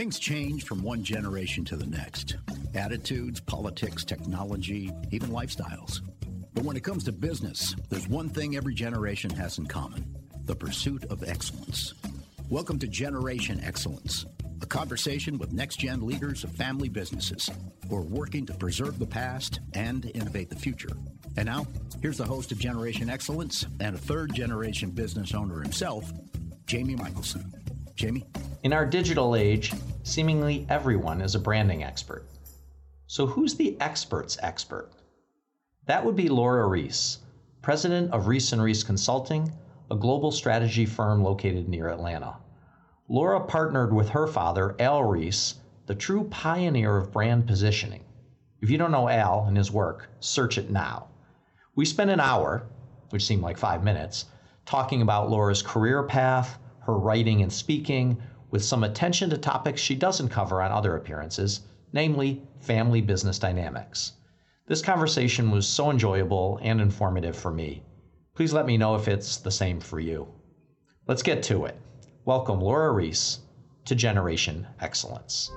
Things change from one generation to the next attitudes, politics, technology, even lifestyles. But when it comes to business, there's one thing every generation has in common the pursuit of excellence. Welcome to Generation Excellence, a conversation with next gen leaders of family businesses who are working to preserve the past and innovate the future. And now, here's the host of Generation Excellence and a third generation business owner himself, Jamie Michelson. Jamie? In our digital age, seemingly everyone is a branding expert. So, who's the expert's expert? That would be Laura Ries, president of Ries and Ries Consulting, a global strategy firm located near Atlanta. Laura partnered with her father, Al Ries, the true pioneer of brand positioning. If you don't know Al and his work, search it now. We spent an hour, which seemed like five minutes, talking about Laura's career path, her writing and speaking, with some attention to topics she doesn't cover on other appearances, namely family business dynamics. This conversation was so enjoyable and informative for me. Please let me know if it's the same for you. Let's get to it. Welcome, Laura Ries, to Generation Excellence.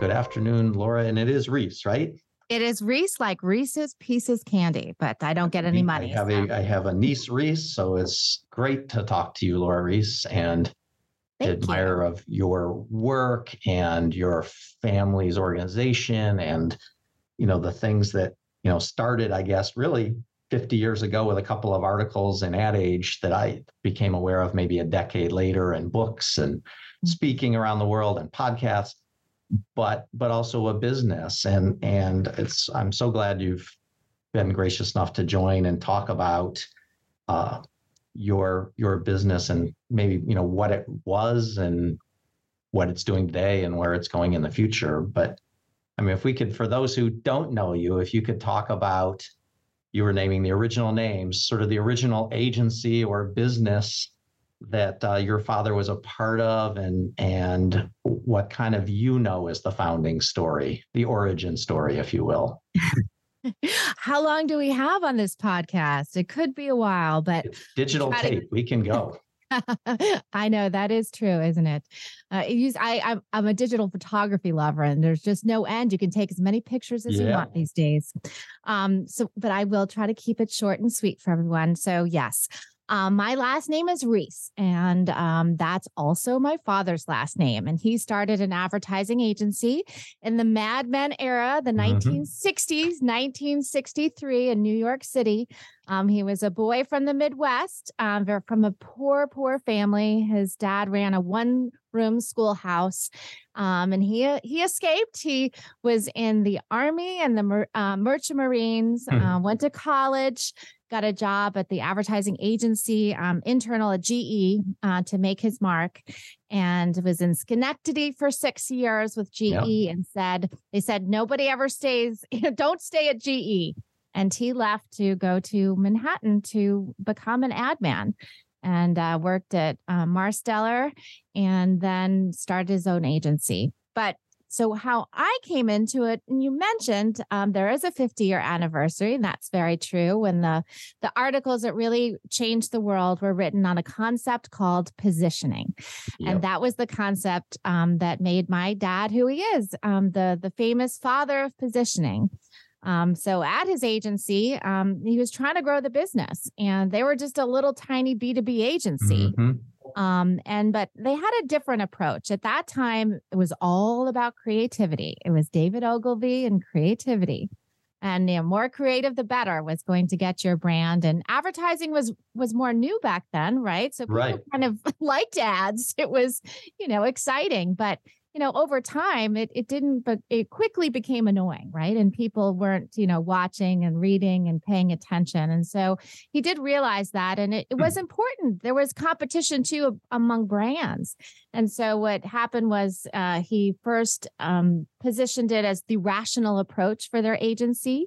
Good afternoon, Laura, and it is Ries, right? It is Ries, like Reese's Pieces candy, but I don't get any money. I have, so. a, I have a niece, Reese, so it's great to talk to you, Laura Ries, and Thank admire you. of your work and your family's organization and you know the things that you know started i guess really 50 years ago with a couple of articles in ad age that i became aware of maybe a decade later and books and mm-hmm. speaking around the world and podcasts but but also a business and and it's i'm so glad you've been gracious enough to join and talk about uh, your your business and maybe you know what it was and what it's doing today and where it's going in the future but I mean, if we could, for those who don't know you, if you could talk about, you were naming the original names, sort of the original agency or business that uh, your father was a part of, and and what kind of you know is the founding story, the origin story, if you will. How long do we have on this podcast? It could be a while, but digital tape, to... we can go. I know that is true, isn't it? Uh, use I I'm, I'm, a digital photography lover, and there's just no end. You can take as many pictures as yeah. you want these days. Um, so, but I will try to keep it short and sweet for everyone. So, yes, um, my last name is Ries, and um, that's also my father's last name. And he started an advertising agency in the Mad Men era, the mm-hmm. 1960s, 1963 in New York City. Um, he was a boy from the Midwest, um, from a poor, poor family. His dad ran a one room schoolhouse. Um, and he he escaped. He was in the army and the uh, merchant marines. Mm. Uh, went to college, got a job at the advertising agency, um, internal at GE uh, to make his mark, and was in Schenectady for six years with GE. Yep. And said they said nobody ever stays. don't stay at GE. And he left to go to Manhattan to become an ad man and uh, worked at uh, Marsteller and then started his own agency. But so, how I came into it, and you mentioned um, there is a 50 year anniversary, and that's very true. When the the articles that really changed the world were written on a concept called positioning, yep. and that was the concept um, that made my dad who he is, um, the the famous father of positioning. Um, so at his agency, um, he was trying to grow the business, and they were just a little tiny B2B agency. Mm-hmm. Um, and but they had a different approach. At that time, it was all about creativity. It was David Ogilvy and creativity. And you know, more creative the better was going to get your brand. And advertising was was more new back then, right? So people right. kind of liked ads. It was, you know, exciting. But you know, over time, it, it didn't, but it quickly became annoying, right? And people weren't, you know, watching and reading and paying attention. And so he did realize that. And it, it was hmm. important. There was competition too among brands. And so what happened was uh, he first um, positioned it as the rational approach for their agency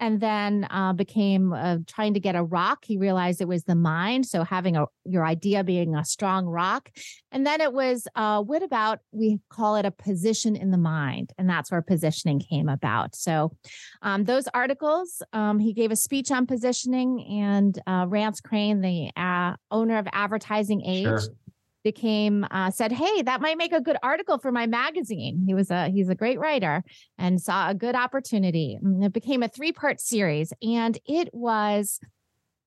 and then uh, became uh, trying to get a rock. He realized it was the mind. So having a your idea being a strong rock, and then it was uh, what about we call it a position in the mind, and that's where positioning came about. So um, those articles, um, he gave a speech on positioning, and uh, Rance Crain, the uh, owner of Advertising Age. Sure became uh, said, "Hey, that might make a good article for my magazine." He was a he's a great writer and saw a good opportunity. And it became a three part series, and it was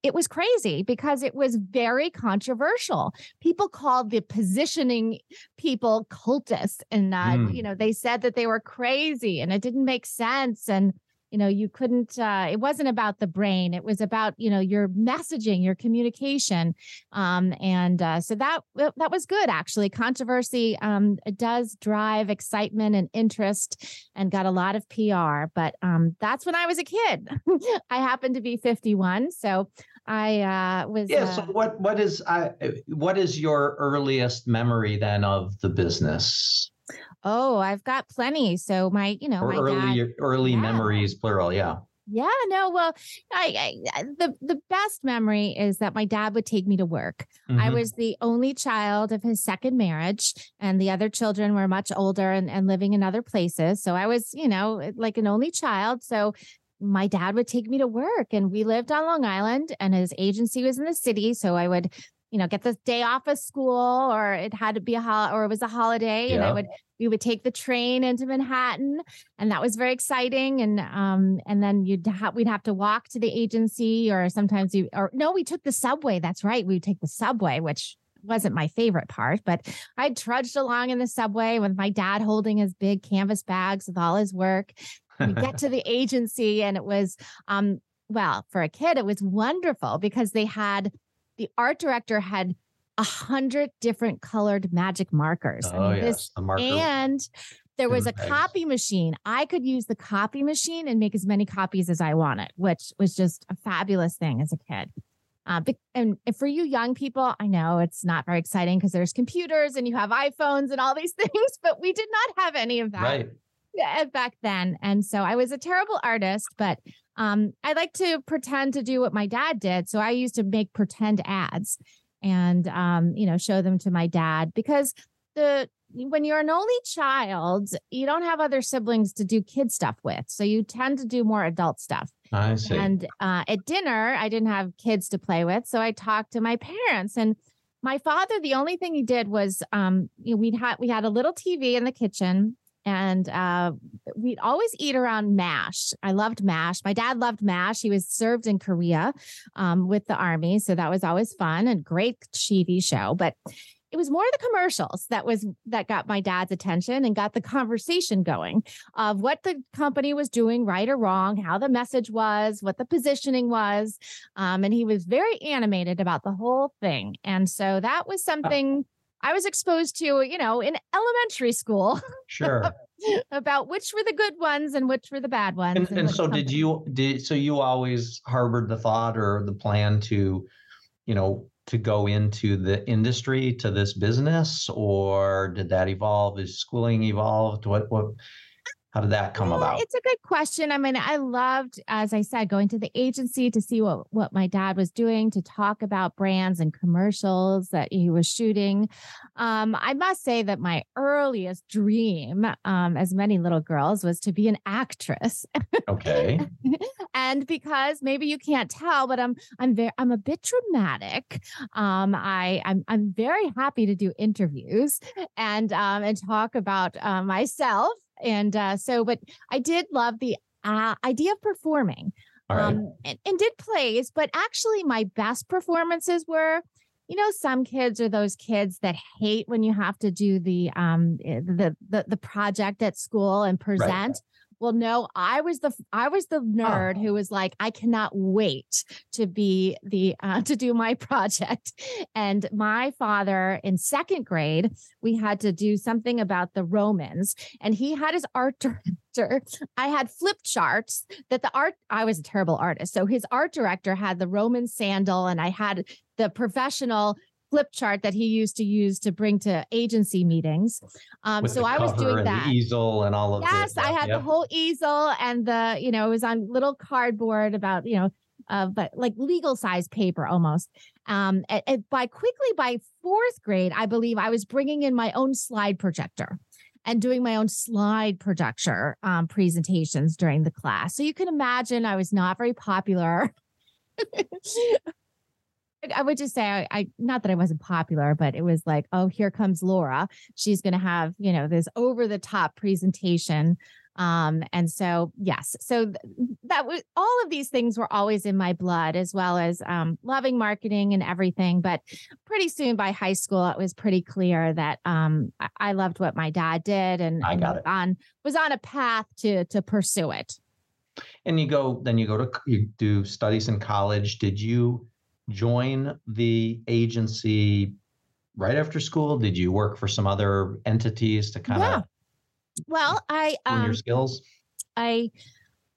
it was crazy because it was very controversial. People called the positioning people cultists, and uh, mm. you know they said that they were crazy and it didn't make sense and you know you couldn't uh, it wasn't about the brain it was about you know your messaging your communication um, and uh, so that that was good actually controversy um, does drive excitement and interest and got a lot of pr but um, that's when i was a kid i happened to be 51 so I uh, was. Yeah. Uh, so what what is uh, what is your earliest memory then of the business? Oh, I've got plenty. So my, you know, or my early dad, early yeah. memories, plural. Yeah. Yeah, no, well, I, I, the the best memory is that my dad would take me to work. Mm-hmm. I was the only child of his second marriage, and the other children were much older and, and living in other places. So I was, you know, like an only child. So my dad would take me to work and we lived on Long Island and his agency was in the city. So I would, you know, get the day off of school or it had to be a hol or it was a holiday yeah. and I would we would take the train into Manhattan and that was very exciting. And um and then you'd have we'd have to walk to the agency or sometimes you or no, we took the subway. That's right. We would take the subway, which wasn't my favorite part, but I trudged along in the subway with my dad holding his big canvas bags with all his work we get to the agency and it was um well for a kid it was wonderful because they had the art director had a hundred different colored magic markers oh, I mean, yes. this, and there was a copy machine i could use the copy machine and make as many copies as i wanted which was just a fabulous thing as a kid uh, and for you young people, I know it's not very exciting because there's computers and you have iPhones and all these things, but we did not have any of that. Right back then. And so I was a terrible artist, but um, I like to pretend to do what my dad did. So I used to make pretend ads and um, you know, show them to my dad because the when you're an only child, you don't have other siblings to do kid stuff with. So you tend to do more adult stuff. I see. And uh, at dinner, I didn't have kids to play with. So I talked to my parents and my father, the only thing he did was um, you know, we'd had we had a little TV in the kitchen and uh, we'd always eat around mash. I loved mash. My dad loved mash. He was served in Korea um, with the army, so that was always fun and great TV show. But it was more the commercials that was that got my dad's attention and got the conversation going of what the company was doing right or wrong how the message was what the positioning was um, and he was very animated about the whole thing and so that was something I was exposed to, you know, in elementary school. Sure. about which were the good ones and which were the bad ones. And, and, and so did you did so you always harbored the thought or the plan to, you know, to go into the industry to this business or did that evolve? Is schooling evolved? What what how did that come about? It's a good question. I mean, I loved, as I said, going to the agency to see what, what my dad was doing, to talk about brands and commercials that he was shooting. Um, I must say that my earliest dream, um, as many little girls, was to be an actress. Okay. and because maybe you can't tell, but I'm I'm very I'm a bit dramatic. Um, I I'm I'm very happy to do interviews and um and talk about uh, myself and uh, so, but I did love the uh, idea of performing um, and, and did plays, but actually, my best performances were you know some kids are those kids that hate when you have to do the um eh, the the, the project at school and present right. Well, no, I was the I was the nerd oh. who was like, I cannot wait to be the uh, to do my project. And my father in second grade, we had to do something about the Romans, and he had his art director. I had flip charts that the art. I was a terrible artist, so his art director had the Roman sandal, and I had the professional flip chart that he used to use to bring to agency meetings. Um, so I was doing that. easel and all of yes, I had yep. the whole easel and the you know it was on little cardboard about you know uh, but like legal size paper almost. Um, and, and by quickly by fourth grade, I believe I was bringing in my own slide projector and doing my own slide projector um, presentations during the class. So you can imagine I was not very popular. I would just say I, I, not that I wasn't popular, but it was like, oh, here comes Laura. She's going to have, you know, this over the top presentation. Um, and so, yes, so th- that was all of these things were always in my blood, as well as um, loving marketing and everything. But pretty soon by high school, it was pretty clear that um, I-, I loved what my dad did, and I got it. on was on a path to to pursue it. And you go, then you go to you do studies in college. Did you? Join the agency right after school? Did you work for some other entities to kind yeah. of well, I um, your skills? I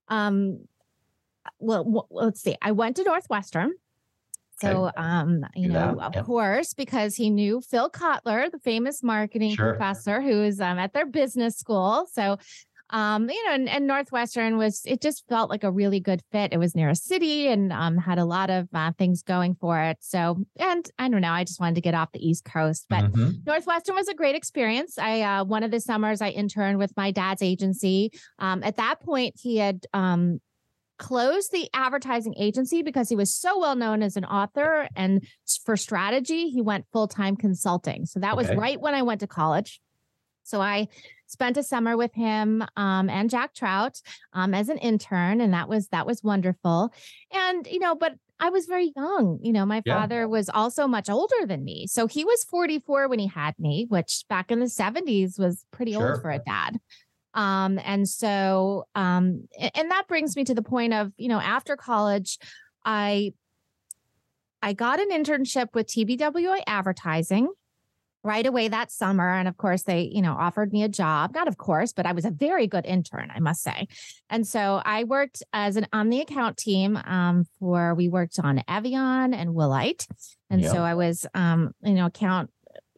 um well, w- let's see. I went to Northwestern. So, okay. um, you know, of yep. course, because he knew Phil Kotler, the famous marketing sure. professor who is um, at their business school. So um, you know, and, and, Northwestern was, it just felt like a really good fit. It was near a city and um, had a lot of uh, things going for it. So, and I don't know, I just wanted to get off the East Coast, but mm-hmm. Northwestern was a great experience. I, uh, one of the summers I interned with my dad's agency. Um, at that point, he had, um, closed the advertising agency because he was so well known as an author and for strategy he went full-time consulting so that okay. was right when i went to college so I spent a summer with him um, and Jack Trout um, as an intern, and that was that was wonderful. And you know, but I was very young. You know, my yeah. father was also much older than me, so he was 44 when he had me, which back in the 70s was pretty sure. old for a dad. Um, and so, um, and that brings me to the point of, you know, after college, I I got an internship with TBWA Advertising right away that summer. And of course, they, you know, offered me a job. Not of course, but I was a very good intern, I must say. And so I worked as an on the account team um, for we worked on Avion and Willite. And yep. so I was um, you know, account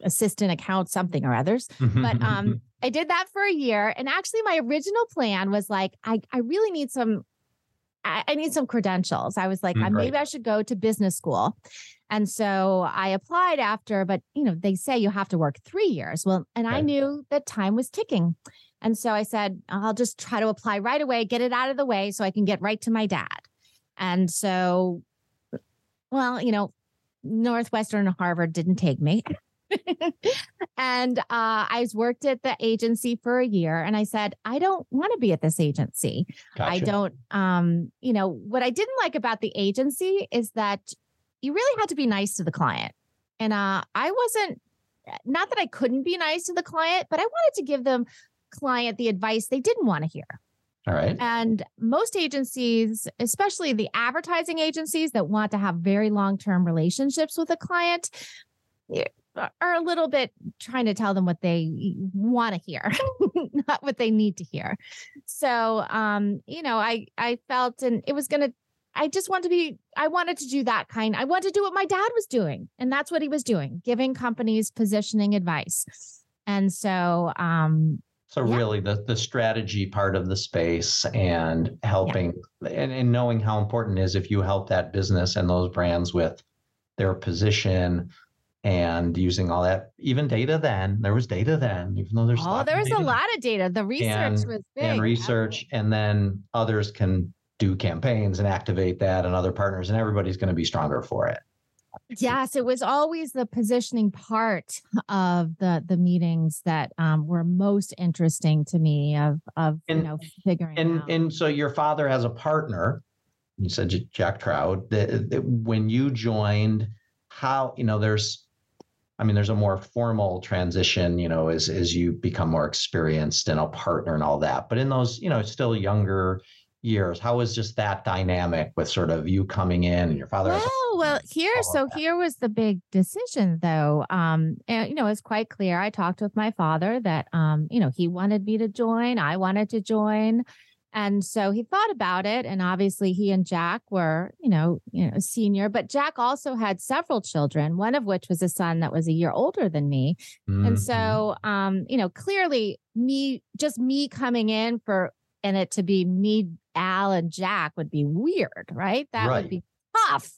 assistant account something or others. but um I did that for a year. And actually my original plan was like, I, I really need some I, I need some credentials. I was like, mm, maybe I should go to business school. And so I applied after, but you know, they say you have to work three years. Well, and I knew that time was ticking. And so I said, I'll just try to apply right away, get it out of the way so I can get right to my dad. And so, well, you know, Northwestern and Harvard didn't take me. and uh, I worked at the agency for a year and I said, I don't want to be at this agency. Gotcha. I don't, um, you know, what I didn't like about the agency is that you really had to be nice to the client. And uh, I wasn't, not that I couldn't be nice to the client, but I wanted to give them client the advice they didn't want to hear. All right. And most agencies, especially the advertising agencies that want to have very long term relationships with a client, are a little bit trying to tell them what they want to hear, not what they need to hear. So, um, you know, I I felt and it was going to I just want to be, I wanted to do that kind. I wanted to do what my dad was doing. And that's what he was doing, giving companies positioning advice. And so, um, so yeah. really the, the strategy part of the space and helping yeah. and, and knowing how important is if you help that business and those brands with their position and using all that even data then there was data then even though there's oh there was a lot of data the research and, was big and research and then others can do campaigns and activate that and other partners and everybody's going to be stronger for it yes it was always the positioning part of the the meetings that um, were most interesting to me of of and, you know figuring and out. and so your father has a partner you said jack trout that, that when you joined how you know there's I mean, there's a more formal transition, you know, as as you become more experienced and a partner and all that. But in those, you know, still younger years how was just that dynamic with sort of you coming in and your father well well here so that. here was the big decision though um and you know it's quite clear i talked with my father that um you know he wanted me to join i wanted to join and so he thought about it and obviously he and jack were you know you know senior but jack also had several children one of which was a son that was a year older than me mm-hmm. and so um you know clearly me just me coming in for and it to be me Al and Jack would be weird, right? That right. would be tough.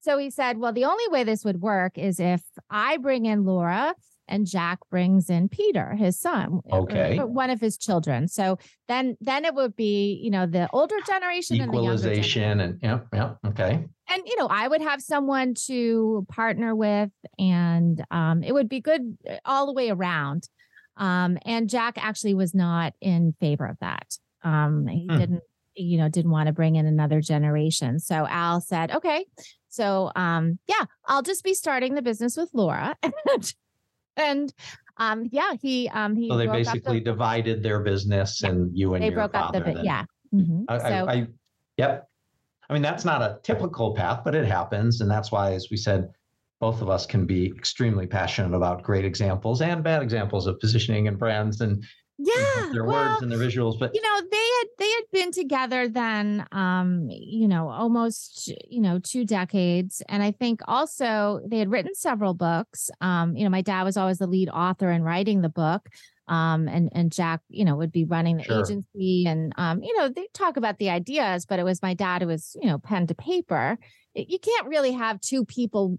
So he said, Well, the only way this would work is if I bring in Laura and Jack brings in Peter, his son, okay, one of his children. So then then it would be you know the older generation equalization and, and yeah yeah okay. And you know I would have someone to partner with, and um, it would be good uh, all the way around. Um, and Jack actually was not in favor of that. Um, he hmm. didn't you know didn't want to bring in another generation so al said okay so um yeah i'll just be starting the business with laura and um yeah he um he so they basically the, divided their business yeah, and you and they broke up the yeah mm-hmm. I, so, I, I, yep i mean that's not a typical path but it happens and that's why as we said both of us can be extremely passionate about great examples and bad examples of positioning and brands and yeah their well, words and their visuals but you know they had they had been together then um you know almost you know two decades and i think also they had written several books um you know my dad was always the lead author in writing the book um and and jack you know would be running the sure. agency and um you know they talk about the ideas but it was my dad who was you know pen to paper you can't really have two people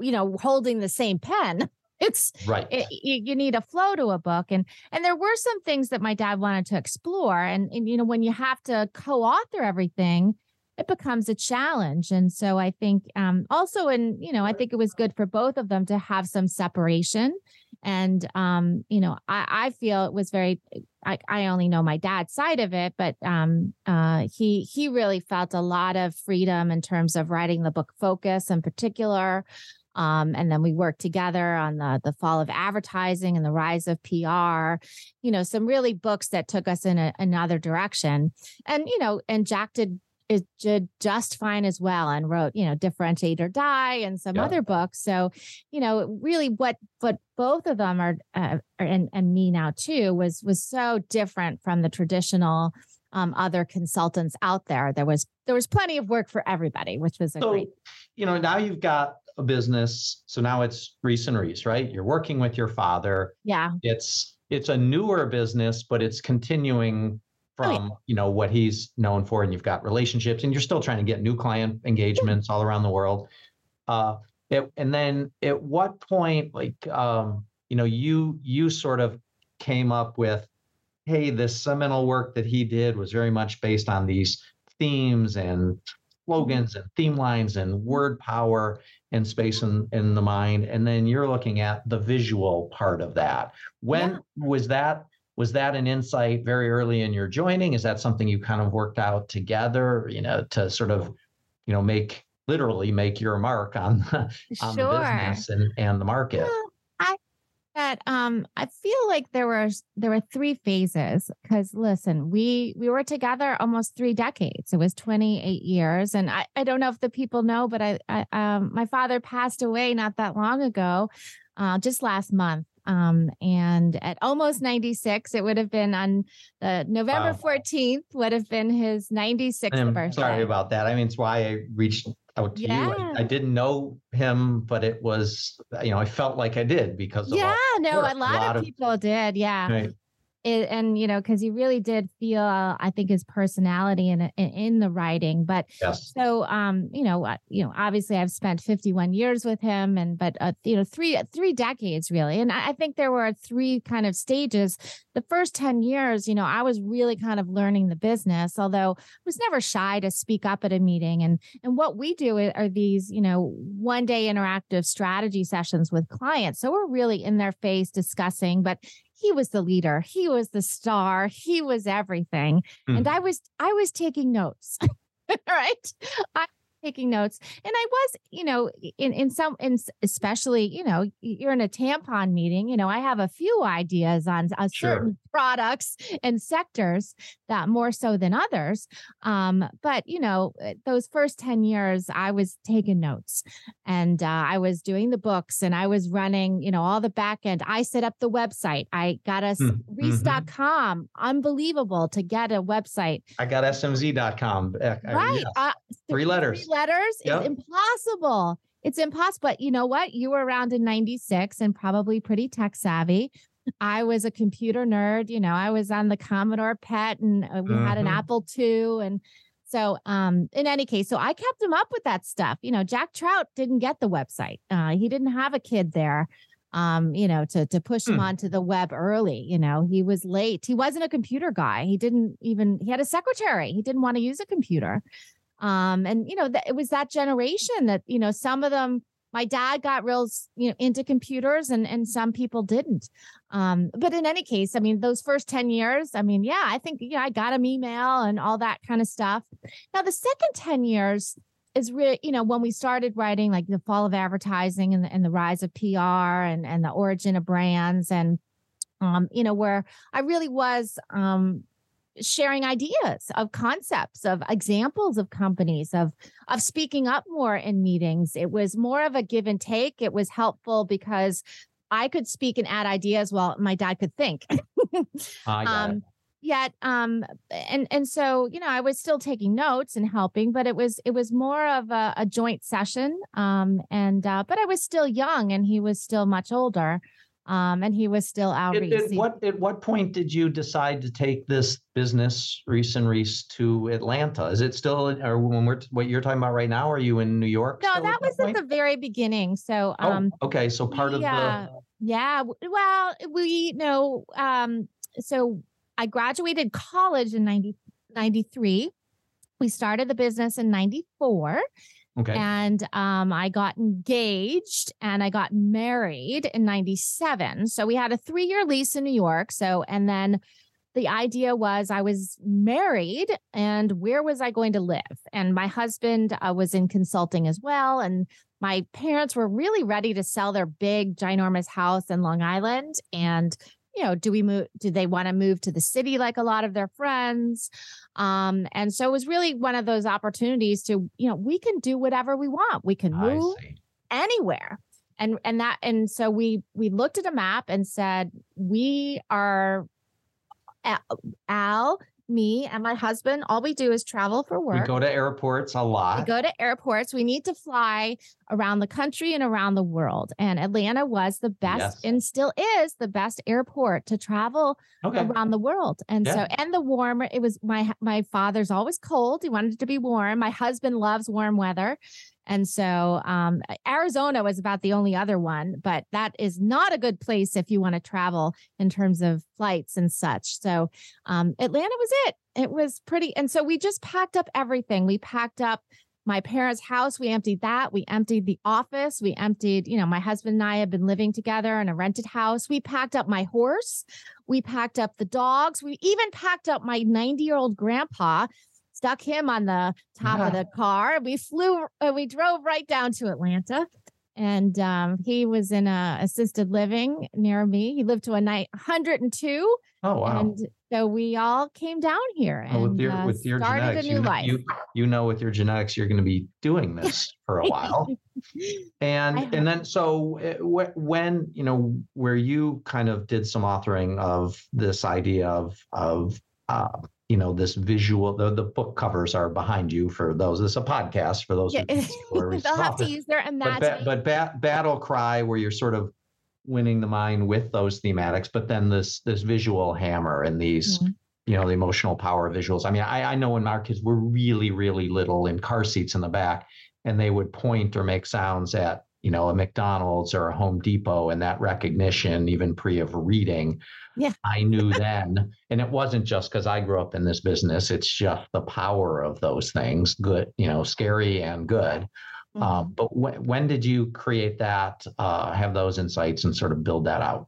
you know holding the same pen it's right. it, you need a flow to a book and and there were some things that my dad wanted to explore and, and you know when you have to co-author everything it becomes a challenge and so i think um also and you know i think it was good for both of them to have some separation and um you know i i feel it was very i, I only know my dad's side of it but um uh he he really felt a lot of freedom in terms of writing the book focus in particular um, and then we worked together on the the fall of advertising and the rise of PR. You know, some really books that took us in a, another direction. And you know, and Jack did it did just fine as well and wrote you know differentiate or die and some yeah. other books so you know really what what both of them are uh, and and me now too was was so different from the traditional um, other consultants out there there was there was plenty of work for everybody which was a so, great you know now you've got a business. So now it's Ries and Ries, right? You're working with your father. Yeah. It's it's a newer business, but it's continuing from oh, yeah. you know what he's known for, and you've got relationships, and you're still trying to get new client engagements yeah. all around the world. Uh, it, and then at what point, like um, you know, you you sort of came up with, hey, this seminal work that he did was very much based on these themes and slogans and theme lines and word power and space in, in the mind. And then you're looking at the visual part of that. When yeah. was that was that an insight very early in your joining? Is that something you kind of worked out together you know to sort of you know make literally make your mark on, on sure. the business and, and the market that um I feel like there were there were three phases because listen, we we were together almost three decades. It was 28 years. And I, I don't know if the people know, but I, I um my father passed away not that long ago, uh just last month. Um, and at almost 96, it would have been on the November wow. 14th, would have been his 96th birthday. Sorry about that. I mean, it's why I reached out to yeah. you. I, I, didn't know him, but it was, you know, I felt like I did because yeah, no, a lot, a lot, of people of, did. Yeah. Right it, and you know because he really did feel i think his personality in, in, in the writing but yes. so um you know uh, you know obviously i've spent 51 years with him and but uh, you know three three decades really and I, I think there were three kind of stages the first 10 years you know i was really kind of learning the business although i was never shy to speak up at a meeting and and what we do are these you know one day interactive strategy sessions with clients so we're really in their face discussing but he was the leader he was the star he was everything mm. and i was i was taking notes right i was taking notes and i was you know in in some in especially you know you're in a tampon meeting you know i have a few ideas on a certain sure. Products and sectors that more so than others um but you know eh, those first 10 years i was taking notes and uh, i was doing the books and i was running you know all the back end i set up the website i got us mm, mm-hmm. ries.com unbelievable to get a website i got smz.com uh, right yes. uh, three letters letters yep. is impossible. It's impossible. But you know what? You were around in 96 and probably pretty tech savvy. I was a computer nerd. You know, I was on the Commodore PET and uh, we mm-hmm. had an mm-hmm. Apple II. And so, um, in any case, so I kept him up with that stuff. You know, Jack Trout didn't get the website, uh, he didn't have a kid there. um, you know, to to push him Hmm. onto the web early. You know, he was late. He wasn't a computer guy. He didn't even he had a secretary. He didn't want to use a computer. Um, and you know, that it was that generation that, you know, some of them my dad got real you know into computers and and some people didn't. Um but in any case i mean those first 10 years i mean yeah i think yeah i got him email and all that kind of stuff. Now the second 10 years is really you know when we started writing like the fall of advertising and and the rise of pr and and the origin of brands and um you know where i really was um sharing ideas of concepts of examples of companies of of speaking up more in meetings. It was more of a give and take. It was helpful because i could speak and add ideas while my dad could think. I got it. um yet um and and so you know i was still taking notes and helping but it was it was more of a, a joint session um and uh but i was still young and he was still much older um and he was still out At, at what at what point did you decide to take this business Ries and Ries to Atlanta? Is it still or when we're what you're talking about right now? Are you in New York? no that was at the very beginning so Oh, um okay. So part of yeah. the Yeah, well, we know um so I graduated college in 90, 93. We started the business in 94 okay. and um I got engaged and I got married in 97. So we had a 3-year lease in New York. So and then the idea was I was married and where was I going to live? And my husband uh, was in consulting as well. And my parents were really ready to sell their big, ginormous house in Long Island. And, you know, do we move? Do they want to move to the city like a lot of their friends? Um, and so it was really one of those opportunities to, you know, we can do whatever we want. We can move anywhere and and that and so we we looked at a map and said we are Al, Al me and my husband all we do is travel for work. We go to airports a lot. we go to airports we need to fly around the country and around the world and atlanta was the best Yes. and still is the best airport to travel okay. around the world. And so, and the warmer, it was my my father's always cold. He wanted it to be warm. My husband loves warm weather. And so um Arizona was about the only other one, but that is not a good place if you want to travel in terms of flights and such. So um Atlanta was it. It was pretty and so we just packed up everything. We packed up my parents' house, we emptied that. We emptied the office. We emptied, you know, my husband and I had been living together in a rented house. We packed up my horse. We packed up the dogs. We even packed up my 90 year old grandpa, stuck him on the top of the car. We flew, uh, we drove right down to Atlanta. And um, he was in a assisted living near me. He lived to a night 102. Oh wow. And so we all came down here Well, and with your uh, with your started genetics, a you new know, life. you you know with your genetics you're going to be doing this for a while. And and then so uh, when you know where you kind of did some authoring of this idea of of uh, you know this visual the the book covers are behind you for those. it's a podcast for those Yeah, who can't see Lori's They'll have to use their but imagination. ba- but bat, battle cry where you're sort of winning the mind with those thematics but then this this visual hammer and these Mhm. you know the emotional power visuals i mean i i know when our kids were really really little in car seats in the back and they would point or make sounds at you know a mcdonald's or a home depot and that recognition even pre of reading Yeah. i knew then and it wasn't just because i grew up in this business it's just the power of those things good you know scary and good Mhm. um, but when, when did you create that, uh, have those insights and sort of build that out?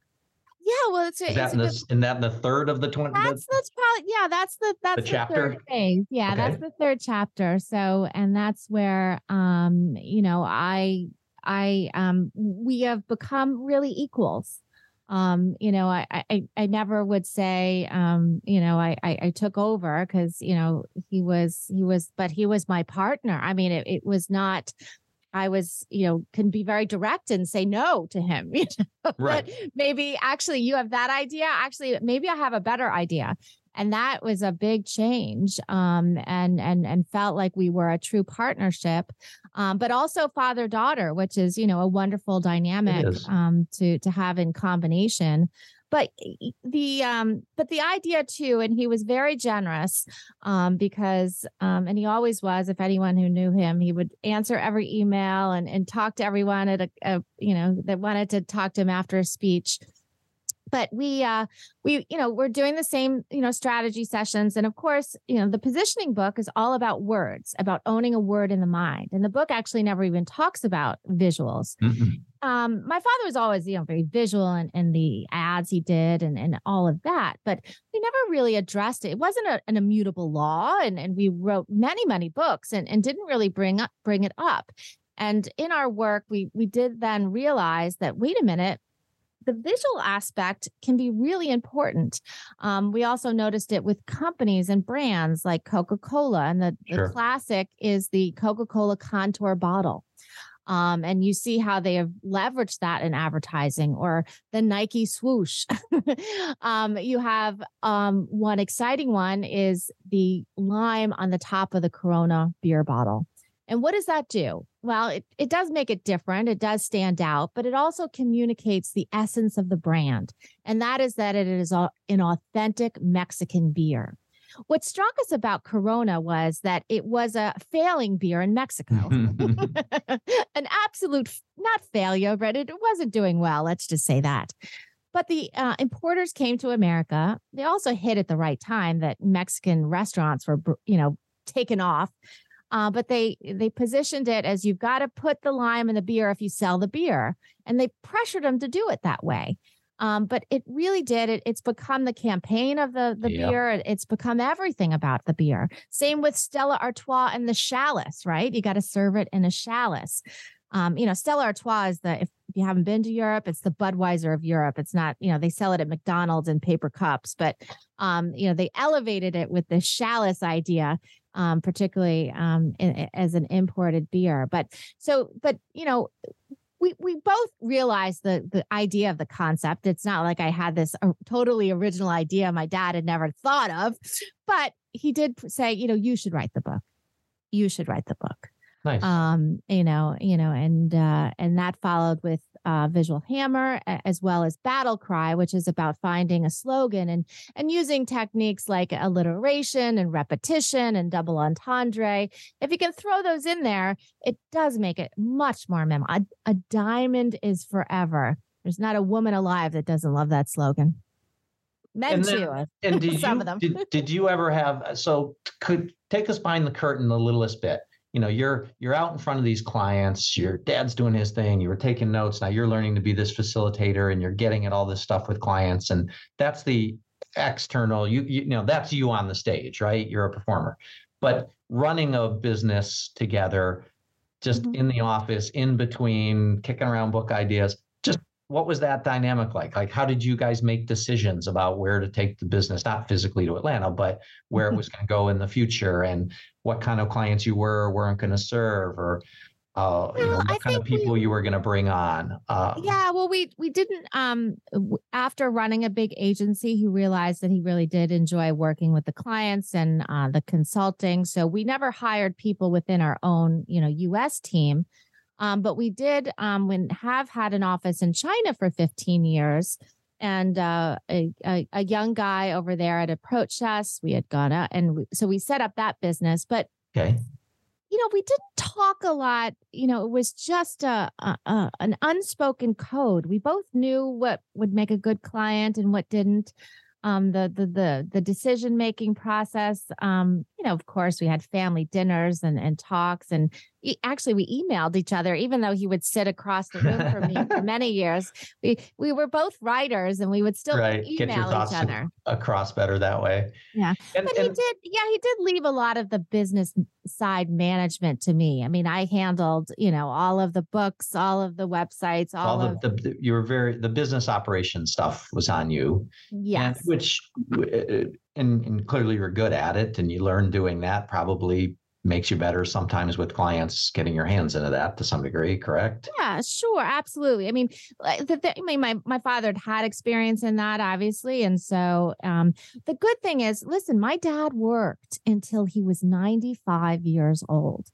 yeah, well, it's a, Is that a in, good in that in the third of the 20? That's that's probably yeah. That's the that's the, chapter? third phase. Yeah, that's the third chapter. So, and that's where um, you know, I I um, we have become really equals. Um, you know, I I I never would say um, you know, I I, I took over because you know he was he was, but he was my partner. I mean, it, it was not. I was, you know, can be very direct and say no to him. You know, Right. But maybe actually you have that idea. Actually, maybe I have a better idea. And that was a big change. Um, and and and felt like we were a true partnership. Um, but also father daughter, which is, you know, a wonderful dynamic um to to have in combination. but the um but the idea too and he was very generous um because um and he always was if anyone who knew him he would answer every email and and talk to everyone at a, a you know that wanted to talk to him after a speech but we uh we you know we're doing the same you know strategy sessions and of course you know the positioning book is all about words about owning a word in the mind and the book actually never even talks about visuals. Mm-hmm. um my father was always you know very visual and in, in the ads he did and and all of that but we never really addressed it. It wasn't a, an immutable law and and we wrote many many books and and didn't really bring up bring it up. And in our work we we did then realize that wait a minute the visual aspect can be really important. Um, we also noticed it with companies and brands like Coca Cola, and the, sure. the classic is the Coca Cola contour bottle. Um, and you see how they have leveraged that in advertising or the Nike swoosh. um, you have um, one exciting one is the lime on the top of the Corona beer bottle. And what does that do? Well, it, it does make it different. It does stand out, but it also communicates the essence of the brand. And that is that it is an authentic Mexican beer. What struck us about Corona was that it was a failing beer in Mexico. An absolute, not failure, but it wasn't doing well. Let's just say that. But the uh, importers came to America. They also hit at the right time that Mexican restaurants were, you know, taken off uh, but they they positioned it as you've got to put the lime in the beer if you sell the beer, and they pressured them to do it that way. Um, but it really did. It, it's become the campaign of the the beer. It's become everything about the beer. Same with Stella Artois and the chalice, right? You got to serve it in a chalice. Um, you know, Stella Artois is the if, if you haven't been to Europe, it's the Budweiser of Europe. It's not, you know, they sell it at McDonald's in paper cups, but um, you know, they elevated it with the chalice idea um, particularly um, in, as an imported beer. But so, but you know, we we both realized the the idea of the concept. It's not like I had this uh, totally original idea my dad had never thought of, but he did say, you know, you should write the book. You should write the book. Nice. Um, you know, you know, and uh, and that followed with uh, Visual Hammer as well as Battle Cry, which is about finding a slogan and and using techniques like alliteration and repetition and double entendre. If you can throw those in there, it does make it much more memorable. A, a diamond is forever. There's not a woman alive that doesn't love that slogan. Men too. And did some you, of them. did, did you ever have so could take us behind the curtain the littlest bit? You know you're you're out in front of these clients your dad's doing his thing you were taking notes now you're learning to be this facilitator and you're getting at all this stuff with clients and that's the external you you know that's you on the stage right you're a performer but running a business together just mm-hmm. in the office in between kicking around book ideas what was that dynamic like like how did you guys make decisions about where to take the business not physically to atlanta but where it mm-hmm. was going to go in the future and what kind of clients you were or weren't going to serve or uh, you know, what I kind of people we, you were going to bring on. Um, yeah, well, we we didn't. Um, after running a big agency, he realized that he really did enjoy working with the clients and uh, the consulting. So we never hired people within our own, you know, U.S. team. Um, but we did um, when have had an office in China for 15 years and uh, a, a, a, young guy over there had approached us. We had gone out, and we, so we set up that business. But okay, you know, we didn't talk a lot. You know, it was just a, a, a an unspoken code. We both knew what would make a good client and what didn't um, the the the the decision making process. Um, you know, of course, we had family dinners and and talks, and actually we emailed each other, even though he would sit across the room from me for many years. We we were both writers, and we would still right. email each other across better that way. Yeah, and, but and, he did. Yeah, he did leave a lot of the business side management to me. I mean, I handled you know all of the books, all of the websites, all, all of the, the you were very the business operation stuff was on you. Yes, and, which uh, and, and clearly you're good at it and you learned doing that probably makes you better sometimes with clients getting your hands into that to some degree correct yeah sure absolutely i mean the, i mean my, my father had had experience in that obviously and so um, the good thing is listen my dad worked until he was 95 years old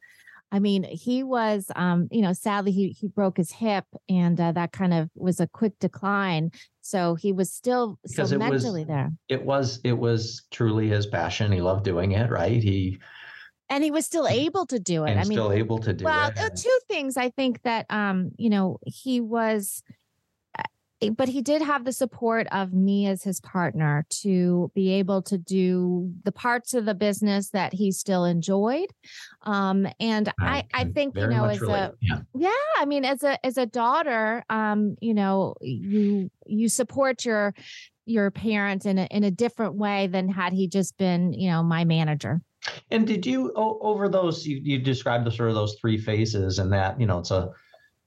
I mean, he was, um, you know, sadly he he broke his hip, and uh, that kind of was a quick decline. So he was still because so mentally was, there. It was it was truly his passion. He loved doing it, right? He and he was still able to do it. And I mean, still able to do well, it. Well, two things I think that um, you know, he was Eh, but he did have the support of me as his partner to be able to do the parts of the business that he still enjoyed um, and i i, I think you know as a yeah. yeah i mean as a as a daughter um you know you you support your your parent in a in a different way than had he just been you know my manager and did you over those you, you described the sort of those three phases and that you know it's a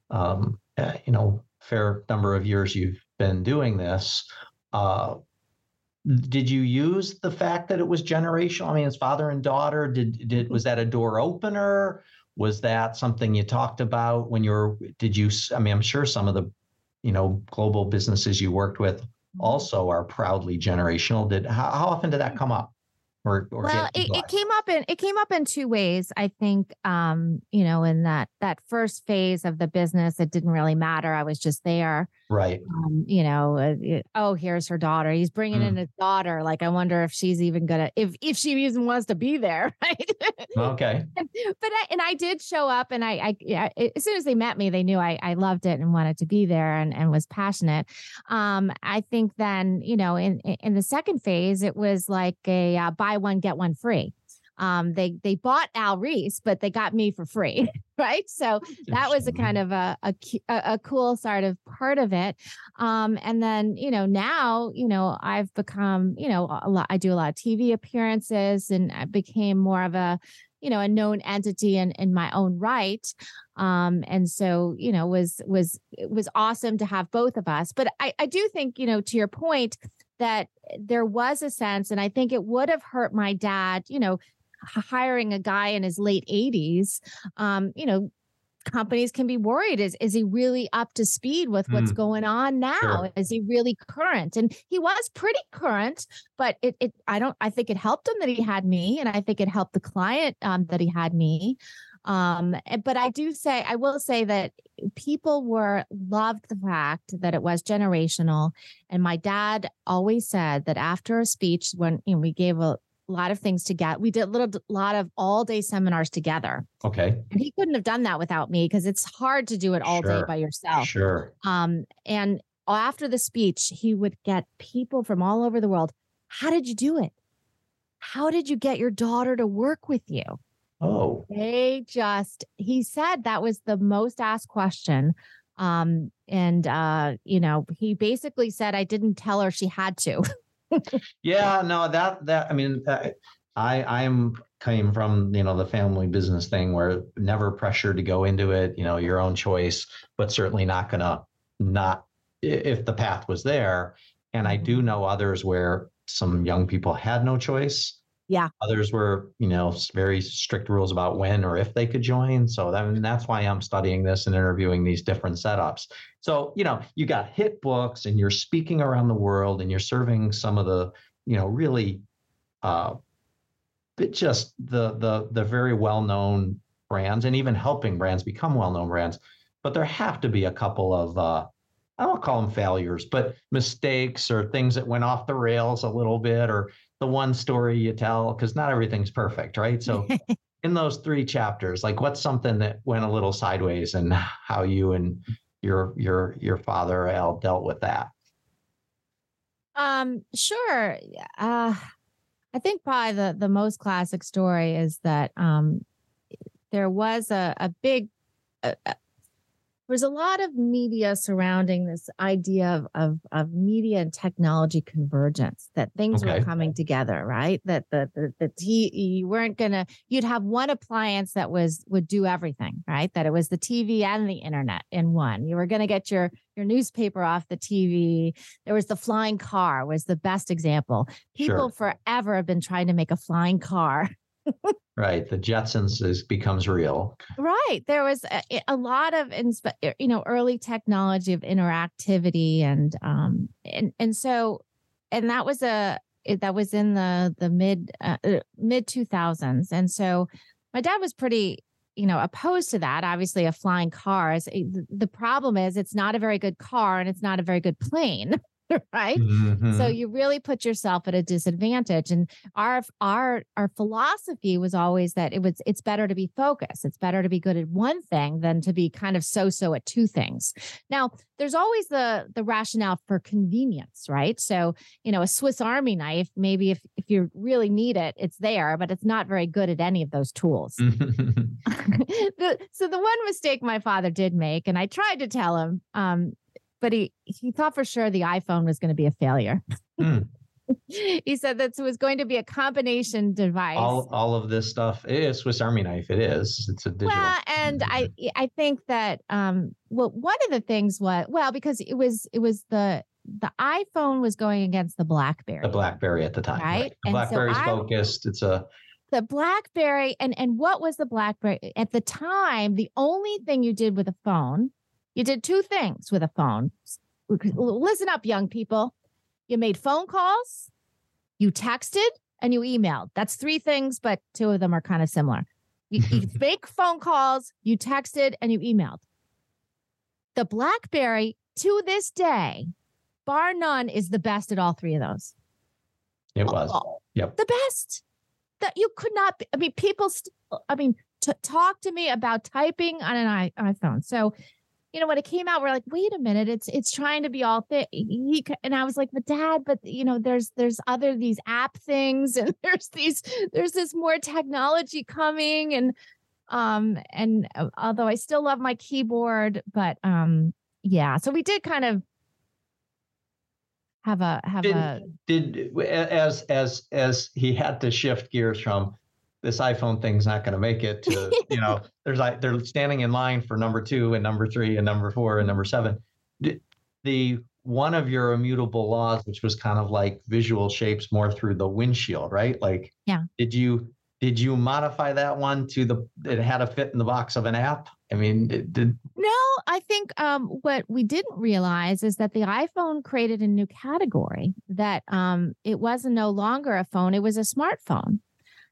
um you know fair number of years you've been doing this. Uh, did you use the fact that it was generational? I mean, it's father and daughter. Did did was that a door opener? Was that something you talked about when you were? Did you? I mean, I'm sure some of the, you know, global businesses you worked with also are proudly generational. Did how, how often did that come up? Or, or well it, it came up in it came up in two ways i think um you know in that that first phase of the business it didn't really matter i was just there right. um you know uh, oh here's her daughter he's bringing mm. in his daughter like i wonder if she's even gonna if if she even wants to be there right? Okay. But I, and i did show up and i i yeah, as soon as they met me they knew i i loved it and wanted to be there and and was passionate um i think then you know in in the second phase it was like a uh, buy one get one free um, they they bought Al Ries, but they got me for free, right? So that was a kind of a, a a cool sort of part of it. Um, and then you know now you know I've become you know a lot. I do a lot of TV appearances, and I became more of a you know a known entity in in my own right. Um, and so you know was was it was awesome to have both of us. But I I do think you know to your point that there was a sense, and I think it would have hurt my dad, you know, hiring a guy in his late 80s. Um, you know, companies can be worried is is he really up to speed with what's mm. going on now sure. is he really current and he was pretty current but it, it i don't i think it helped him that he had me and i think it helped the client um, that he had me um, eh, but I do say, I will say that people were loved the fact that it was generational. And my dad always said that after a speech, when you know, we gave a lot of things together, we did a little lot of all day seminars together. Okay. And he couldn't have done that without me because it's hard to do it all sure. day by yourself. Sure. Um, and after the speech, he would get people from all over the world. How did you do it? How did you get your daughter to work with you? Oh. They just, he said that was the most asked question. Um, and, uh, you know, he basically said, I didn't tell her she had to. yeah, no, that, that, I mean, uh, I, I'm came from, you know, the family business thing where never pressure to go into it, you know, your own choice, but certainly not going to not, if the path was there. And I do mm-hmm. know others where some young people had no choice yeah. Others were, you know, very strict rules about when or if they could join. So that, that's why I'm studying this and interviewing these different setups. So, you know, you got hit books and you're speaking around the world and you're serving some of the, you know, really uh just the the the very well-known brands and even helping brands become well-known brands. But there have to be a couple of uh I don't call them failures, but mistakes or things that went off the rails a little bit or the one story you tell because not everything's perfect right? So in those three chapters like what's something that went a little sideways and how you and your your your father al dealt with that? Um sure. Uh i think probably the the most classic story is that um there was a a big uh, there's a lot of media surrounding this idea of, of, of media and technology convergence that things okay. were coming together right? That the the, the t you weren't gonna you'd have one appliance that was would do everything right? That it was the tv and the internet in one. You were gonna get your your newspaper off the tv there was the flying car was the best example. People sure. forever have been trying to make a flying car right the jetsons is becomes real right there was a, a, lot of you know early technology of interactivity and um and and so and that was a that was in the the mid uh, uh mid 2000s and so my dad was pretty you know, opposed to that. Obviously, a flying car is the problem is it's not a very good car and it's not a very good plane. right? Mm-hmm. so you really put yourself at a disadvantage and our our our philosophy was always that it was it's better to be focused. It's better to be good at one thing than to be kind of so so at two things. Now there's always the the rationale for convenience right? So you know a swiss army knife maybe if if you really need it it's there but it's not very good at any of those tools. The, so the one mistake my father did make and i tried to tell him um, but he he thought for sure the iPhone was going to be a failure. Mm. he said that it was going to be a combination device. All, all of this stuff is Swiss Army knife. It is. It's a digital. Well, and I I think that um well one of the things was well because it was it was the the iPhone was going against the BlackBerry. The BlackBerry at the time, right? right. The BlackBerry's so focused. It's a the BlackBerry and and what was the BlackBerry at the time? The only thing you did with a phone you did two things with a phone. Listen up, young people. You made phone calls, you texted, and you emailed. That's three things, but two of them are kind of similar. You, you make phone calls, you texted, and you emailed. The Blackberry to this day, bar none, is the best at all three of those. It was. yep. The best. That you could not be, I mean, people, st- I mean, to talk to me about typing on an iPhone. So you know, when it came out, we're like, wait a minute, it's it's trying to be all thick. And I was like, but dad, but you know, there's there's other these app things, and there's these there's this more technology coming, and um and uh, although I still love my keyboard, but um yeah, so we did kind of have a have did, a did as as as he had to shift gears from this iPhone thing's not going to make it to, you know, there's like they're standing in line for number two and number three and number four and number seven. The one of your immutable laws, which was kind of like visual shapes more through the windshield, right? Like, yeah. Did you did you modify that one to the it had to fit in the box of an app? I mean, did, did no? I think um, what we didn't realize is that the iPhone created a new category that um, it wasn't no longer a phone; it was a smartphone.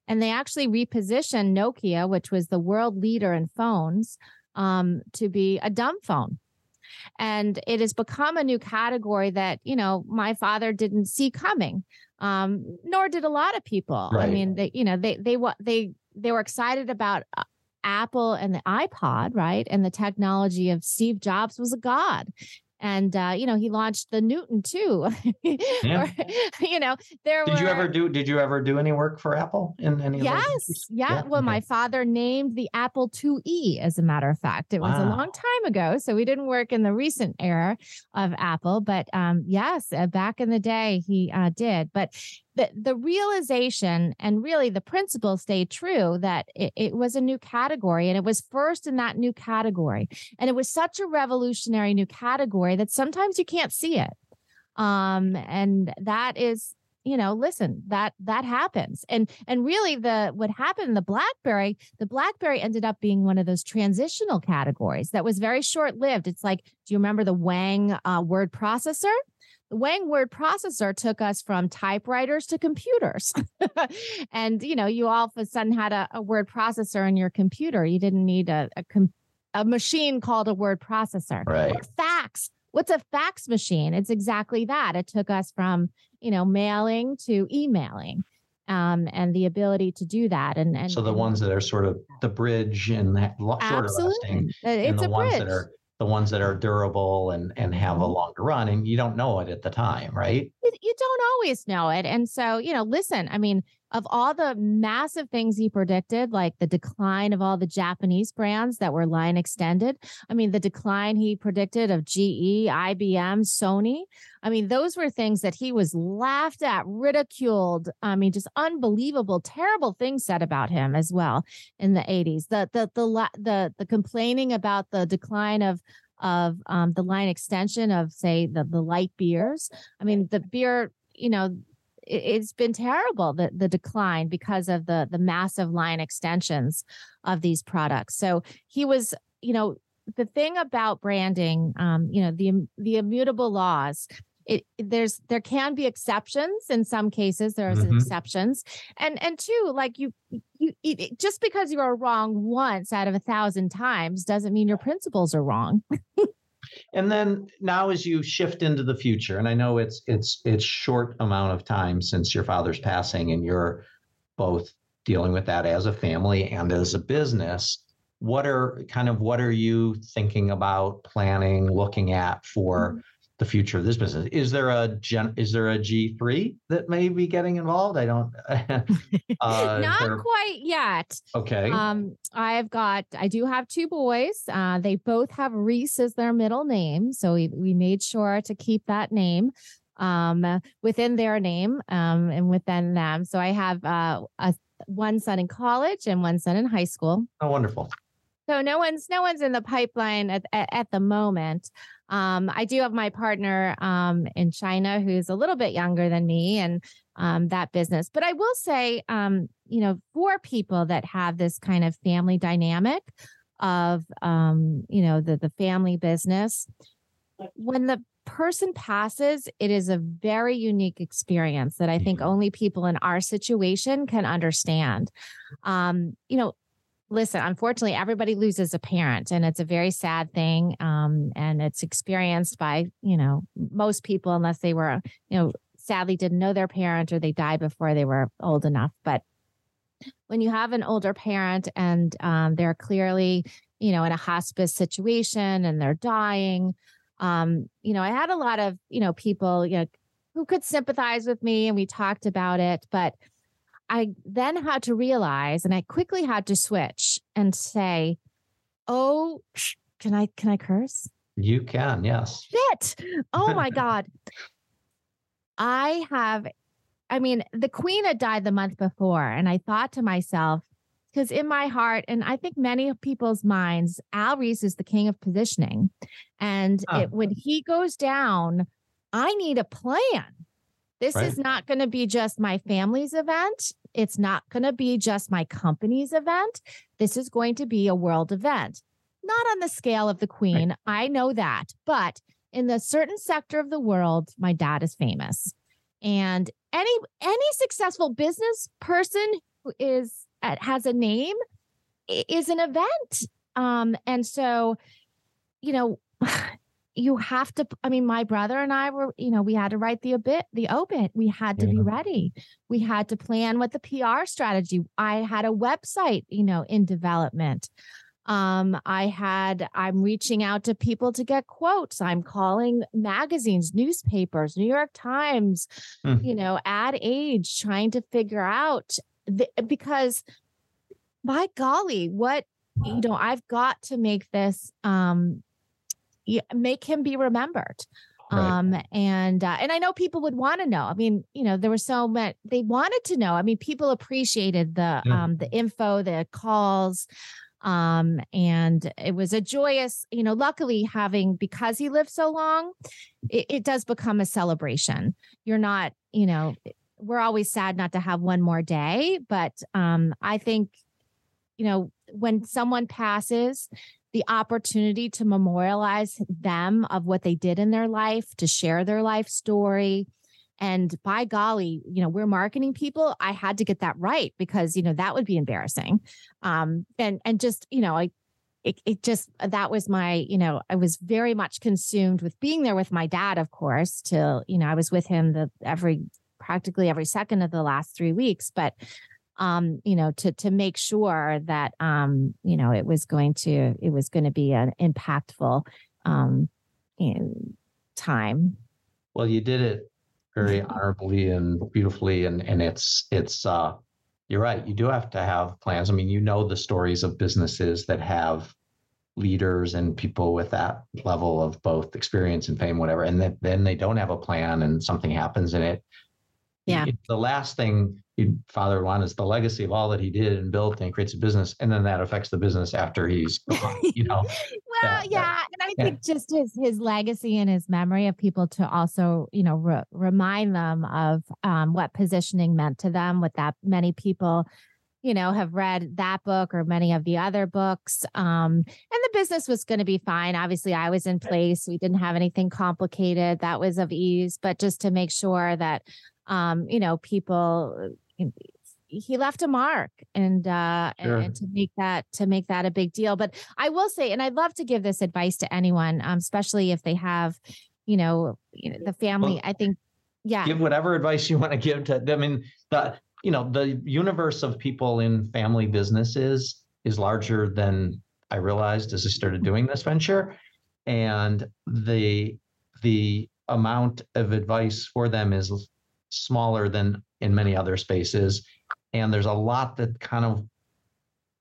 And they actually repositioned Nokia, which was the world leader in phones, um, to be a dumb phone. And it has become a new category that, you know, my father didn't see coming. Um, nor did a lot of people. Right. I mean, they, you know, they they they they were excited about uh, Apple and the iPod, right? And the technology of Steve Jobs was a god and uh, you know he launched the Newton too. yeah. or, you know there. Did were, you ever do? Did you ever do any work for Apple in any? Yes, yeah. yeah. Well, okay. my father named the Apple IIe. As a matter of fact, it was wow. a long time ago, so we didn't work in the recent era of Apple. But um, yes, uh, back in the day, he uh, did. But the, the realization and really the principle stayed true that it, it, was a new category and it was first in that new category. And it was such a revolutionary new category that sometimes you can't see it. Um, and that is you know listen that that happens and and really the what happened in the blackberry the blackberry ended up being one of those transitional categories that was very short lived it's like do you remember the wang uh, word processor the Wang word processor took us from typewriters to computers. and, you know, you all of a sudden had a, a word processor in your computer. You didn't need a, a, com- a machine called a word processor. Right. Or fax. What's a fax machine? It's exactly that. It took us from, you know, mailing to emailing. Um, and the ability to do that. And, and so the ones that are sort of the bridge and shorter lasting, it's and the a ones bridge. that are the ones that are durable and and have a mm-hmm. longer run and you don't know it at the time right you don't always know it and so you know listen i mean of all the massive things he predicted, like the decline of all the Japanese brands that were line extended. I mean, the decline he predicted of GE, IBM, Sony. I mean, those were things that he was laughed at, ridiculed. I mean, just unbelievable, terrible things said about him as well in the 80s. The the the the the complaining about the decline of of um, the line extension of say the the light beers. I mean, the beer, you know, it's been terrible the the decline because of the the massive line extensions of these products. So he was, you know, the thing about branding, um, you know, the the immutable laws it there's there can be exceptions in some cases there's mm-hmm. exceptions and and two like you you it, just because you are wrong once out of a thousand times doesn't mean your principles are wrong and then now as you shift into the future and i know it's it's it's short amount of time since your father's passing and you're both dealing with that as a family and as a business what are kind of what are you thinking about planning looking at for mm-hmm. The future of this business. Is there a gen is there a g3 that may be getting involved? I don't uh, not there... quite yet. Okay. Um i've got i do have two boys. Uh they both have Ries as their middle name so we, we made sure to keep that name um within their name um and within them. So i have uh a one son in college and one son in high school. Oh wonderful. So no one's no one's in the pipeline at, at, at the moment. Um, I do have my partner um, in China who's a little bit younger than me and um, that business. But I will say, um, you know, for people that have this kind of family dynamic of, um, you know, the the family business, when the person passes, it is a very unique experience that I think mm-hmm. only people in our situation can understand. Um, you know, listen, unfortunately, everybody loses a parent, and it's a very sad thing. Um, and it's experienced by, you know, most people, unless they were, you know, sadly didn't know their parent or they died before they were old enough. But when you have an older parent and um, they're clearly, you know, in a hospice situation and they're dying, um, you know, I had a lot of, you know, people, you know, who could sympathize with me and we talked about it, but I then had to realize, and I quickly had to switch and say, "Oh, can I can I curse?" You can, yes. Shit! Oh my god! I have. I mean, the queen had died the month before, and I thought to myself, because in my heart, and I think many of people's minds, Al Ries is the king of positioning, and oh. it, when he goes down, I need a plan. This right. is not going to be just my family's event. It's not going to be just my company's event. This is going to be a world event. Not on the scale of the queen. Right. I know that. But in the certain sector of the world, my dad is famous. And any any successful business person who is uh, has a name is an event. Um, and so, you know, you have to i mean my brother and i were you know we had to write the obit the obit we had to yeah. be ready. We had to plan what the pr strategy i had a website you know in development. Um i had i'm reaching out to people to get quotes. I'm calling magazines newspapers new york times mm. you know ad age trying to figure out the, because by golly what you know i've got to make this um make him be remembered. Right. Um, and uh, and I know people would want to know. I mean, you know, there were so many they wanted to know. I mean, people appreciated the yeah. um the info, the calls. Um, and it was a joyous, you know, luckily having because he lived so long, it, it does become a celebration. You're not, you know, we're always sad not to have one more day, but um, I think, you know, when someone passes, the opportunity to memorialize them of what they did in their life, to share their life story. And by golly, you know, we're marketing people. I had to get that right because, you know, that would be embarrassing. Um, and and just, you know, I it, it just that was my, you know, I was very much consumed with being there with my dad, of course, till, you know, I was with him the every practically every second of the last three weeks. But um, you know, to to make sure that um, you know, it was going to it was going to be an impactful um in time. Well, you did it very honorably and beautifully and and it's it's uh you're right. You do have to have plans. I mean, you know the stories of businesses that have leaders and people with that level of both experience and fame, whatever, and then, then they don't have a plan and something happens and it yeah. The last thing you father want is the legacy of all that he did and built and creates a business, and then that affects the business after he's gone. You know. well, that, yeah, that, and I yeah. think just his his legacy and his memory of people to also you know re- remind them of um, what positioning meant to them. What that many people you know, have read that book or many of the other books. Um, and the business was going to be fine. Obviously, I was in place. We didn't have anything complicated. That was of ease, but just to make sure that, um, you know, people, he left a mark and uh sure. and, to make that to make that a big deal. But i will say and i'd love to give this advice to anyone um, especially if they have you know, you know the family well, i think yeah. give whatever advice you want to give to i mean the you know the universe of people in family businesses is larger than i realized as i started doing this venture. And the the amount of advice for them is smaller than in many other spaces and there's a lot that kind of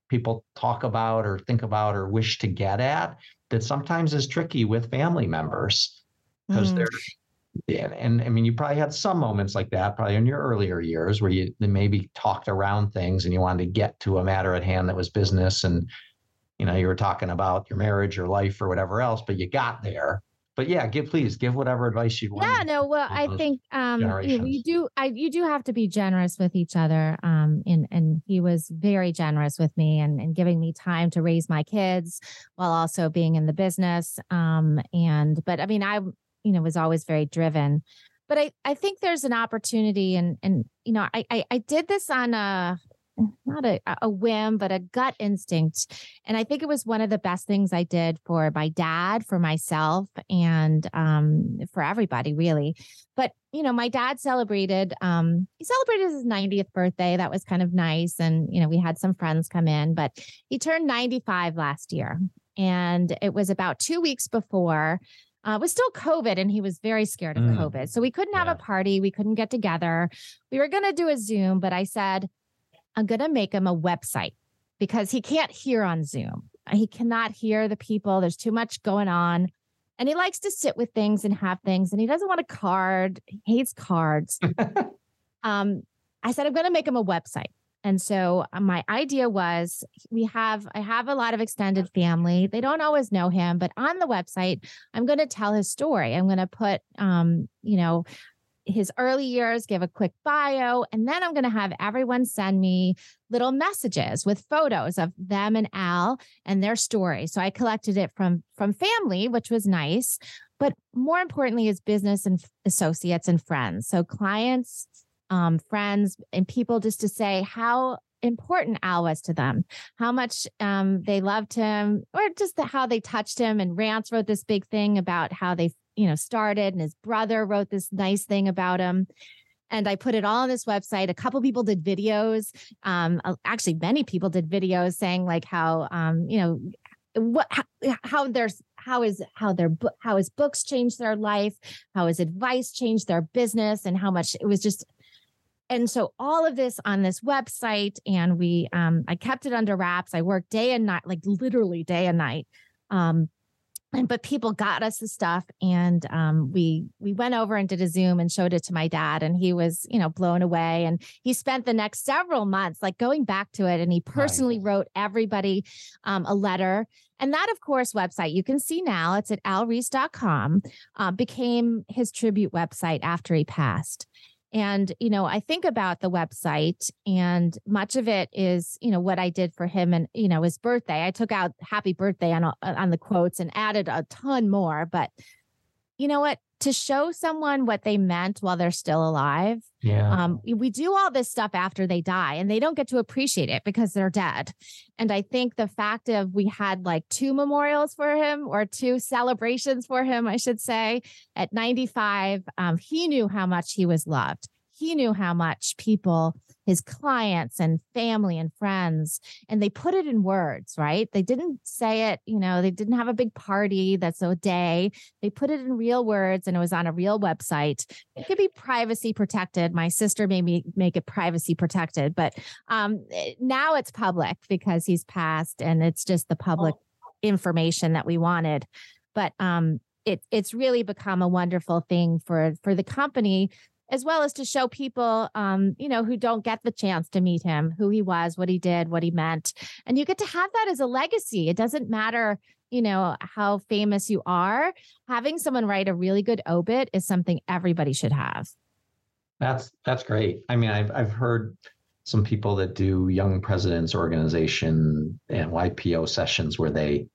people talk about or think about or wish to get at that sometimes is tricky with family members because mm. they're and, and I mean, you probably had some moments like that, probably in your earlier years, where you maybe talked around things and you wanted to get to a matter at hand that was business, and you know, you were talking about your marriage or life or whatever else, but you got there. But yeah, give please give whatever advice you want. Yeah, no, well, I think um you, you, do I you do have to be generous with each other. Um and and he was very generous with me and, and giving me time to raise my kids while also being in the business. Um and but I mean I you know was always very driven but i i think there's an opportunity and and you know i i, I did this on a not a, a whim, but a gut instinct. And I think it was one of the best things I did for my dad, for myself, and um, for everybody, really. But, you know, my dad celebrated, um, he celebrated his 90th birthday. That was kind of nice. And, you know, we had some friends come in, but he turned 95 last year. And it was about two weeks before uh, was still COVID and he was very scared of mm. COVID. So we couldn't have yeah. a party. We couldn't get together. We were going to do a Zoom, but I said, I'm going to make him a website because he can't hear on Zoom. He cannot hear the people. There's too much going on. And he likes to sit with things and have things. And he doesn't want a card. He hates cards. um, I said, I'm going to make him a website. And so uh, my idea was we have I have a lot of extended family. They don't always know him, but on the website, I'm going to tell his story. I'm going to put um, you know, his early years, give a quick bio, and then I'm going to have everyone send me little messages with photos of them and Al and their story. So I collected it from from family, which was nice, but more importantly is business and associates and friends. So clients, um, friends and people just to say how important Al was to them, how much um, they loved him, or just the, how they touched him. And Rance wrote this big thing about how they, you know, started, and his brother wrote this nice thing about him. And I put it all on this website. A couple people did videos. Um, actually, many people did videos saying like how, um, you know, what how, how there's how is how their how his books changed their life, how his advice changed their business, and how much it was just and so all of this on this website and we um i kept it under wraps. I worked day and night like literally day and night. Um and but people got us the stuff and um, we we went over and did a zoom and showed it to my dad and he was you know blown away. And he spent the next several months like going back to it and he personally right. wrote everybody um, a letter. And that of course website you can see now it's at alries.com uh, became his tribute website after he passed and, you know, I think about the website and much of it is, you know, what I did for him and, you know, his birthday. I took out happy birthday on, on the quotes and added a ton more. But you know what? To show someone what they meant while they're still alive. Yeah. Um, we do all this stuff after they die and they don't get to appreciate it because they're dead. And I think the fact of we had like two memorials for him or two celebrations for him, I should say, at 95, um, he knew how much he was loved he knew how much people his clients and family and friends and they put it in words right? They didn't say it you know they didn't have a big party that's a day. They put it in real words and it was on a real website. It could be privacy protected. My sister made me make it privacy protected but um, eh, now it's public because he's passed and it's just the public information that we wanted. But um it, it's really become a wonderful thing for for the company as well as to show people, um, you know, who don't get the chance to meet him, who he was, what he did, what he meant. And you get to have that as a legacy. It doesn't matter, you know, how famous you are. Having someone write a really good obit is something everybody should have. That's that's great. I mean, I've I've heard some people that do young presidents organization and YPO sessions where they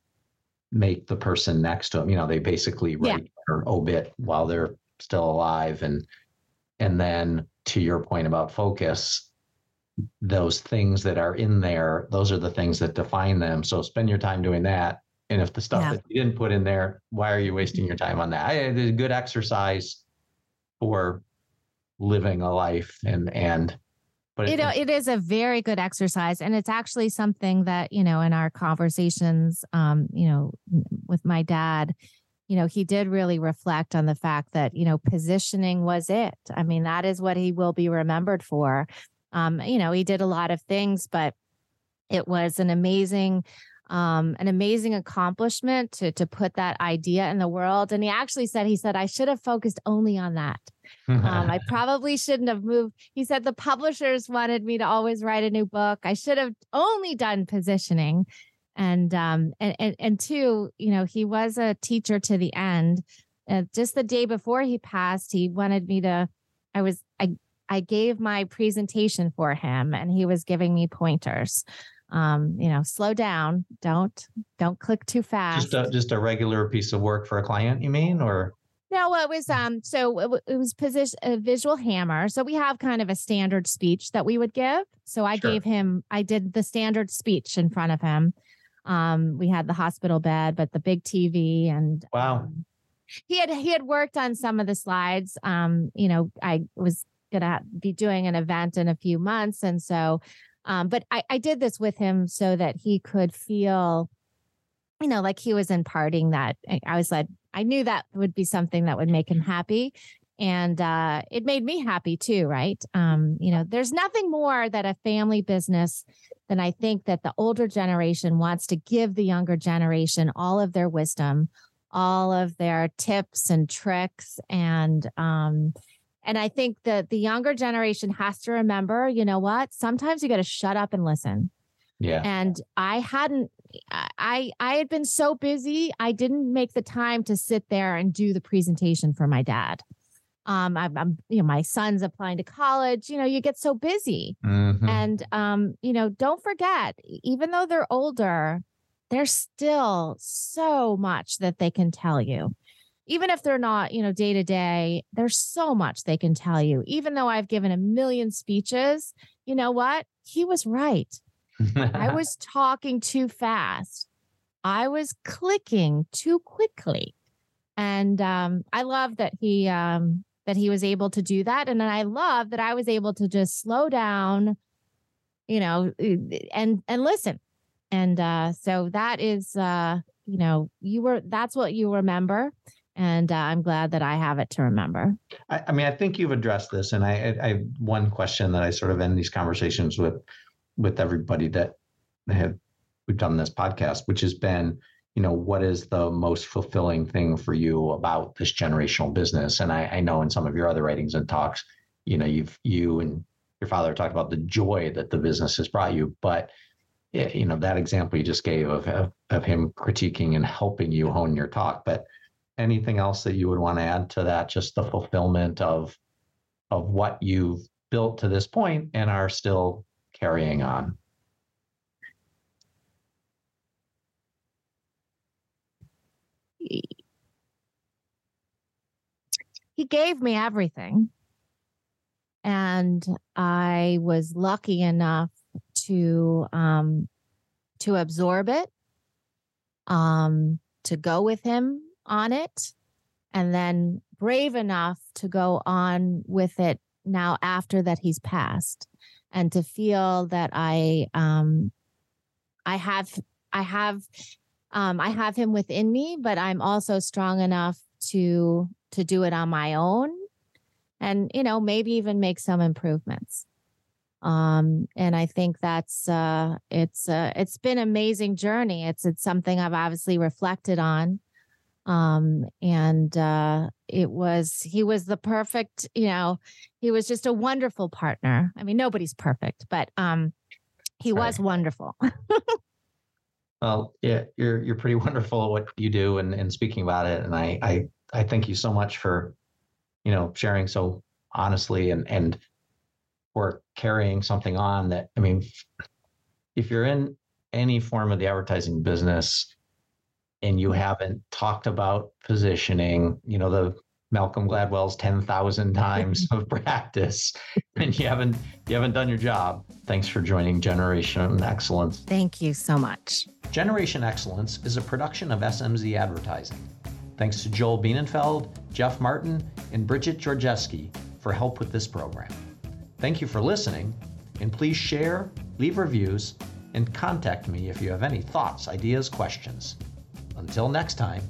make the person next to them, you know, they basically write yeah. their obit while they're still alive. And, and then to your point about focus, those things that are in there, those are the things that define them. So spend your time doing that. And if the stuff yeah. that you didn't put in there, why are you wasting your time on that? It's a good exercise for living a life and and but it, it is a very good exercise and it's actually something that you know in our conversations um you know with my dad you know he did really reflect on the fact that you know positioning was it i mean that is what he will be remembered for um you know he did a lot of things but it was an amazing um, an amazing accomplishment to to put that idea in the world. And he actually said, he said, I should have focused only on that. um, I probably shouldn't have moved. He said the publishers wanted me to always write a new book. I should have only done positioning. And um and and, and two, you know, he was a teacher to the end. Uh, just the day before he passed, he wanted me to. I was I I gave my presentation for him, and he was giving me pointers um, you know, slow down. Don't don't click too fast. Just a, just a regular piece of work for a client, you mean, or? No, it was um. So it, it was position a visual hammer. So we have kind of a standard speech that we would give. So I sure. gave him. I did the standard speech in front of him. Um, we had the hospital bed, but the big TV and wow. Um, he had he had worked on some of the slides. Um, you know, I was gonna be doing an event in a few months, and so um, but I, I did this with him so that he could feel, you know, like he was imparting that. I was like, I knew that would be something that would make him happy. And uh, it made me happy too, right? Um, you know, there's nothing more that a family business than I think that the older generation wants to give the younger generation all of their wisdom, all of their tips and tricks and um, and I think that the younger generation has to remember, you know what? Sometimes you got to shut up and listen. Yeah. And I hadn't I I had been so busy, I didn't make the time to sit there and do the presentation for my dad. Um I'm, I'm you know my son's applying to college, you know, you get so busy. Mm-hmm. And um you know, don't forget even though they're older, there's still so much that they can tell you even if they're not, you know, day to day, there's so much they can tell you. Even though I've given a million speeches, you know what? He was right. I was talking too fast. I was clicking too quickly. And um, I love that he um, that he was able to do that. And then I love that I was able to just slow down, you know, and and listen. And uh, so that is uh, you know, you were that's what you remember and uh, I'm glad that I have it to remember. I, I, mean, I think you've addressed this, and I, I, I one question that I sort of end these conversations with with everybody that have we've done this podcast, which has been, you know, what is the most fulfilling thing for you about this generational business? And I, I know in some of your other writings and talks, you know, you've you and your father talked about the joy that the business has brought you, but eh, you know that example you just gave of, of of him critiquing and helping you hone your talk, but anything else that you would want to add to that? Just the fulfillment of of what you've built to this point and are still carrying on. He gave me everything. And I was lucky enough to um, to absorb it, um, to go with him on it and then brave enough to go on with it now after that he's passed and to feel that i um i have i have um i have him within me but i'm also strong enough to to do it on my own and you know maybe even make some improvements. Um and i think that's uh it's uh it's been an amazing journey. It's it's something i've obviously reflected on. Um and uh it was he was the perfect you know he was just a wonderful partner. I mean nobody's perfect but um he was wonderful. Well yeah you're you're pretty wonderful at what you do and and speaking about it. And i i i thank you so much for you know sharing so honestly and and or carrying something on that, I mean, if you're in any form of the advertising business and you haven't talked about positioning, you know, the Malcolm Gladwell's 10,000 times of practice and you haven't you haven't done your job. Thanks for joining Generation Excellence. Thank you so much. Generation Excellence is a production of SMZ Advertising. Thanks to Joel Bienenfeld, Jeff Martin, and Bridget Georgeski for help with this program. Thank you for listening, and please share, leave reviews, and contact me if you have any thoughts, ideas, questions. Until next time,